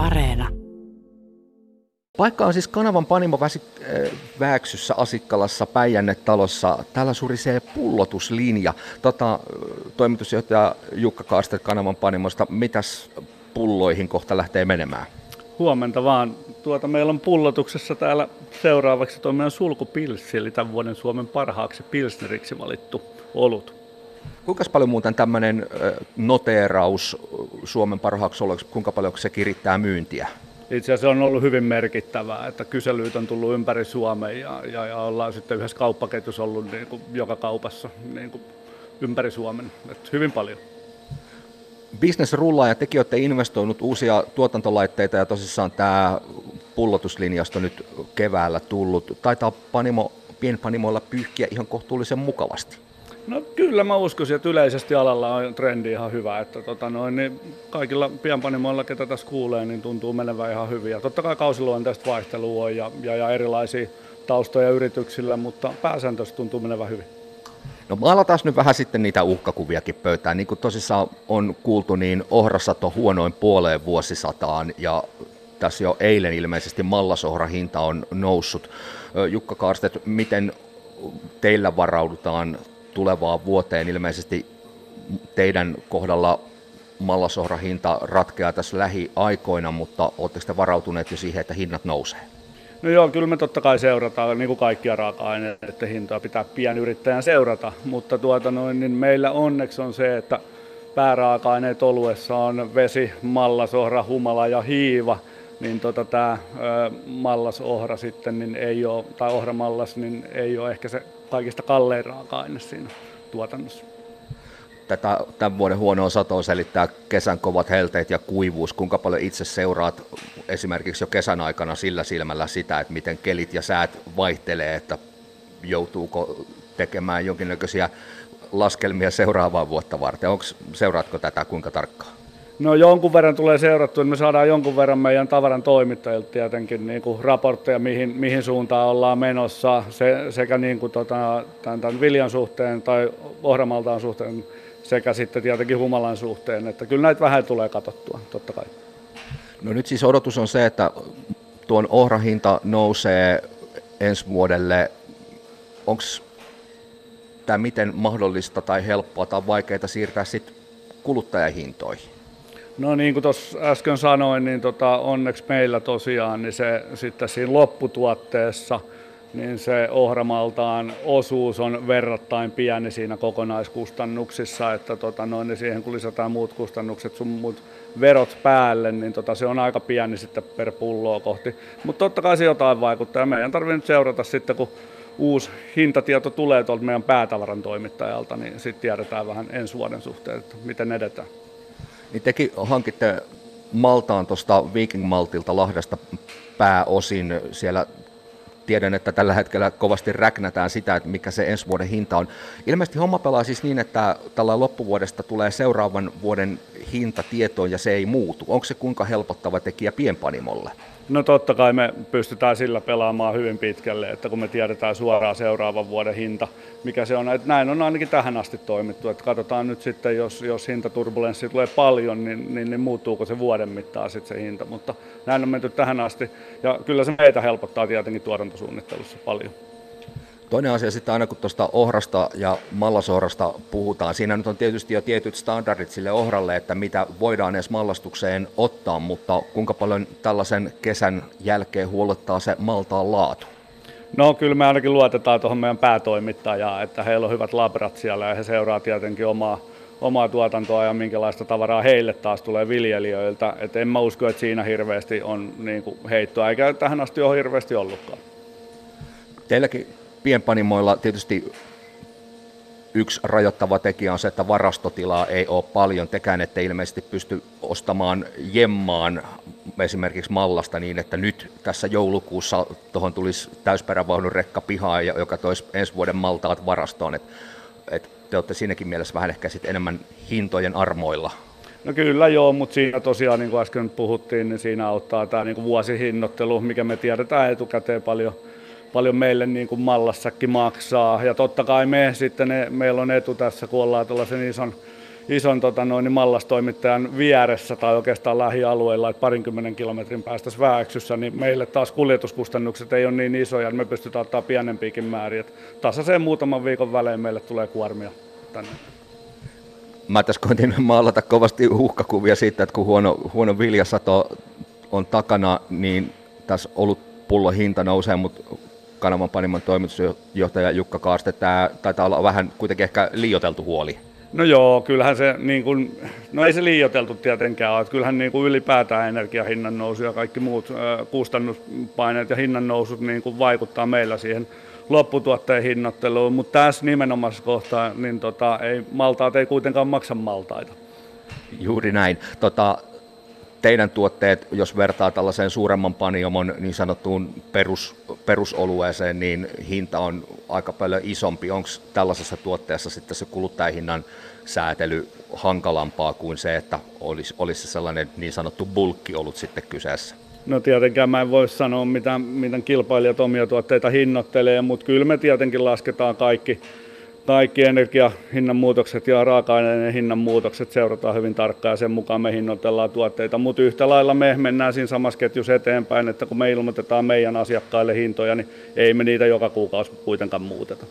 Areena. Paikka on siis kanavan Panimo väsi, äh, Vääksyssä Asikkalassa Päijänne-talossa. Täällä surisee pullotuslinja. Tota, toimitusjohtaja Jukka Kaaster kanavan Panimosta, mitäs pulloihin kohta lähtee menemään? Huomenta vaan. Tuota, meillä on pullotuksessa täällä seuraavaksi tuo meidän sulkupilssi, eli tämän vuoden Suomen parhaaksi pilsneriksi valittu olut. Kuinka paljon muuten tämmöinen noteeraus Suomen parhaaksi oloksi, kuinka paljon se kirittää myyntiä? Itse asiassa on ollut hyvin merkittävää, että kyselyitä on tullut ympäri Suomen ja, ja, ja ollaan sitten yhdessä kauppaketjussa ollut niin kuin joka kaupassa niin kuin ympäri Suomen. Että hyvin paljon. Business rullaa ja tekin olette investoinut uusia tuotantolaitteita ja tosissaan tämä pullotuslinjasto nyt keväällä tullut. Taitaa panimo, pienpanimoilla pyyhkiä ihan kohtuullisen mukavasti. No kyllä mä uskoisin, että yleisesti alalla on trendi ihan hyvä, että tota noin, niin kaikilla pienpanimoilla, ketä tässä kuulee, niin tuntuu menevän ihan hyvin. Ja totta kai kausiluonteista vaihtelua ja, ja, ja erilaisia taustoja yrityksillä, mutta pääsääntöisesti tuntuu menevän hyvin. No maalataan nyt vähän sitten niitä uhkakuviakin pöytään. Niin kuin tosissaan on kuultu, niin ohrasato huonoin puoleen vuosisataan ja tässä jo eilen ilmeisesti mallasohrahinta on noussut. Jukka Kaarstet, miten teillä varaudutaan tulevaan vuoteen? Ilmeisesti teidän kohdalla mallasohrahinta ratkeaa tässä lähiaikoina, mutta oletteko te varautuneet jo siihen, että hinnat nousee? No joo, kyllä me totta kai seurataan, niin kuin kaikkia raaka-aineiden hintoja pitää pienyrittäjän seurata, mutta tuota noin, niin meillä onneksi on se, että pääraaka-aineet oluessa on vesi, mallasohra, humala ja hiiva, niin tota, tämä mallasohra sitten niin ei ole, tai ohramallas niin ei ole ehkä se kaikista kallein raaka-aine siinä tuotannossa tätä tämän vuoden huonoa satoa selittää kesän kovat helteet ja kuivuus. Kuinka paljon itse seuraat esimerkiksi jo kesän aikana sillä silmällä sitä, että miten kelit ja säät vaihtelee, että joutuuko tekemään jonkinnäköisiä laskelmia seuraavaa vuotta varten. Onko, seuraatko tätä kuinka tarkkaan? No jonkun verran tulee seurattua, niin me saadaan jonkun verran meidän tavaran toimittajilta tietenkin niin kuin raportteja, mihin, mihin suuntaan ollaan menossa se, sekä niin kuin tota, tämän, tämän viljan suhteen tai ohramaltaan suhteen sekä sitten tietenkin humalan suhteen, että kyllä näitä vähän tulee katsottua, totta kai. No nyt siis odotus on se, että tuon ohrahinta nousee ensi vuodelle. Onko tämä miten mahdollista tai helppoa tai vaikeaa siirtää sitten kuluttajahintoihin? No niin kuin tuossa äsken sanoin, niin tota, onneksi meillä tosiaan niin se sitten siinä lopputuotteessa – niin se ohramaltaan osuus on verrattain pieni siinä kokonaiskustannuksissa, että tota noin, niin siihen kun lisätään muut kustannukset, sun muut verot päälle, niin tota, se on aika pieni sitten per pulloa kohti. Mutta totta kai se jotain vaikuttaa. Meidän tarvitsee nyt seurata sitten, kun uusi hintatieto tulee tuolta meidän päätavaran toimittajalta, niin sitten tiedetään vähän ensi vuoden suhteen, että miten edetään. Niin tekin hankitte Maltaan tuosta Viking Maltilta Lahdesta pääosin. Siellä tiedän, että tällä hetkellä kovasti räknätään sitä, että mikä se ensi vuoden hinta on. Ilmeisesti homma pelaa siis niin, että tällä loppuvuodesta tulee seuraavan vuoden hinta tietoon ja se ei muutu. Onko se kuinka helpottava tekijä pienpanimolle? No totta kai me pystytään sillä pelaamaan hyvin pitkälle, että kun me tiedetään suoraan seuraavan vuoden hinta, mikä se on. Että näin on ainakin tähän asti toimittu. Että katsotaan nyt sitten, jos, jos hintaturbulenssi tulee paljon, niin, niin, niin muuttuuko se vuoden mittaan sitten se hinta. Mutta näin on menty tähän asti. Ja kyllä se meitä helpottaa tietenkin tuotantosuunnittelussa paljon. Toinen asia sitten aina kun tuosta ohrasta ja mallasohrasta puhutaan, siinä nyt on tietysti jo tietyt standardit sille ohralle, että mitä voidaan edes mallastukseen ottaa, mutta kuinka paljon tällaisen kesän jälkeen huolettaa se maltaan laatu? No kyllä me ainakin luotetaan tuohon meidän päätoimittajaan, että heillä on hyvät labrat siellä ja he seuraa tietenkin omaa, omaa tuotantoa ja minkälaista tavaraa heille taas tulee viljelijöiltä. Et en mä usko, että siinä hirveästi on niin kuin heittoa, eikä tähän asti ole hirveästi ollutkaan. Teilläkin pienpanimoilla tietysti yksi rajoittava tekijä on se, että varastotilaa ei ole paljon. Tekään ette ilmeisesti pysty ostamaan jemmaan esimerkiksi mallasta niin, että nyt tässä joulukuussa tuohon tulisi täysperävaunun rekka pihaan, joka toisi ensi vuoden maltaat varastoon. Et, et te olette siinäkin mielessä vähän ehkä sit enemmän hintojen armoilla. No kyllä joo, mutta siinä tosiaan, niin kuin äsken puhuttiin, niin siinä auttaa tämä niin vuosihinnoittelu, mikä me tiedetään etukäteen paljon – paljon meille niin kuin mallassakin maksaa. Ja totta kai me sitten, ne, meillä on etu tässä, kun ollaan tuollaisen ison, ison tota noin, niin mallastoimittajan vieressä tai oikeastaan lähialueilla, että parinkymmenen kilometrin päästä Vääksyssä, niin meille taas kuljetuskustannukset ei ole niin isoja, niin me pystytään ottaa pienempiäkin määriä. Tasaiseen muutaman viikon välein meille tulee kuormia tänne. Mä tässä koitin maalata kovasti uhkakuvia siitä, että kun huono, huono viljasato on takana, niin tässä ollut pullon hinta nousee, mutta kanavan panimon toimitusjohtaja Jukka Kaaste, tämä taitaa olla vähän kuitenkin ehkä liioteltu huoli. No joo, kyllähän se, niin kuin, no ei se liioteltu tietenkään ole, kyllähän niin kuin ylipäätään energiahinnan nousu ja kaikki muut kustannuspaineet ja hinnan nousut niin kuin vaikuttaa meillä siihen lopputuotteen hinnoitteluun, mutta tässä nimenomaisessa kohtaa niin tota, ei, maltaat ei kuitenkaan maksa maltaita. Juuri näin. Tota, teidän tuotteet, jos vertaa tällaiseen suuremman paniomon niin sanottuun perus, perusolueeseen, niin hinta on aika paljon isompi. Onko tällaisessa tuotteessa sitten se kuluttajahinnan säätely hankalampaa kuin se, että olisi, olisi sellainen niin sanottu bulkki ollut sitten kyseessä? No tietenkään mä en voi sanoa, mitä, miten kilpailijat omia tuotteita hinnoittelee, mutta kyllä me tietenkin lasketaan kaikki, kaikki energiahinnan muutokset ja raaka-aineiden hinnan muutokset seurataan hyvin tarkkaan ja sen mukaan me hinnoitellaan tuotteita. Mutta yhtä lailla me mennään siinä samassa ketjussa eteenpäin, että kun me ilmoitetaan meidän asiakkaille hintoja, niin ei me niitä joka kuukausi kuitenkaan muuteta.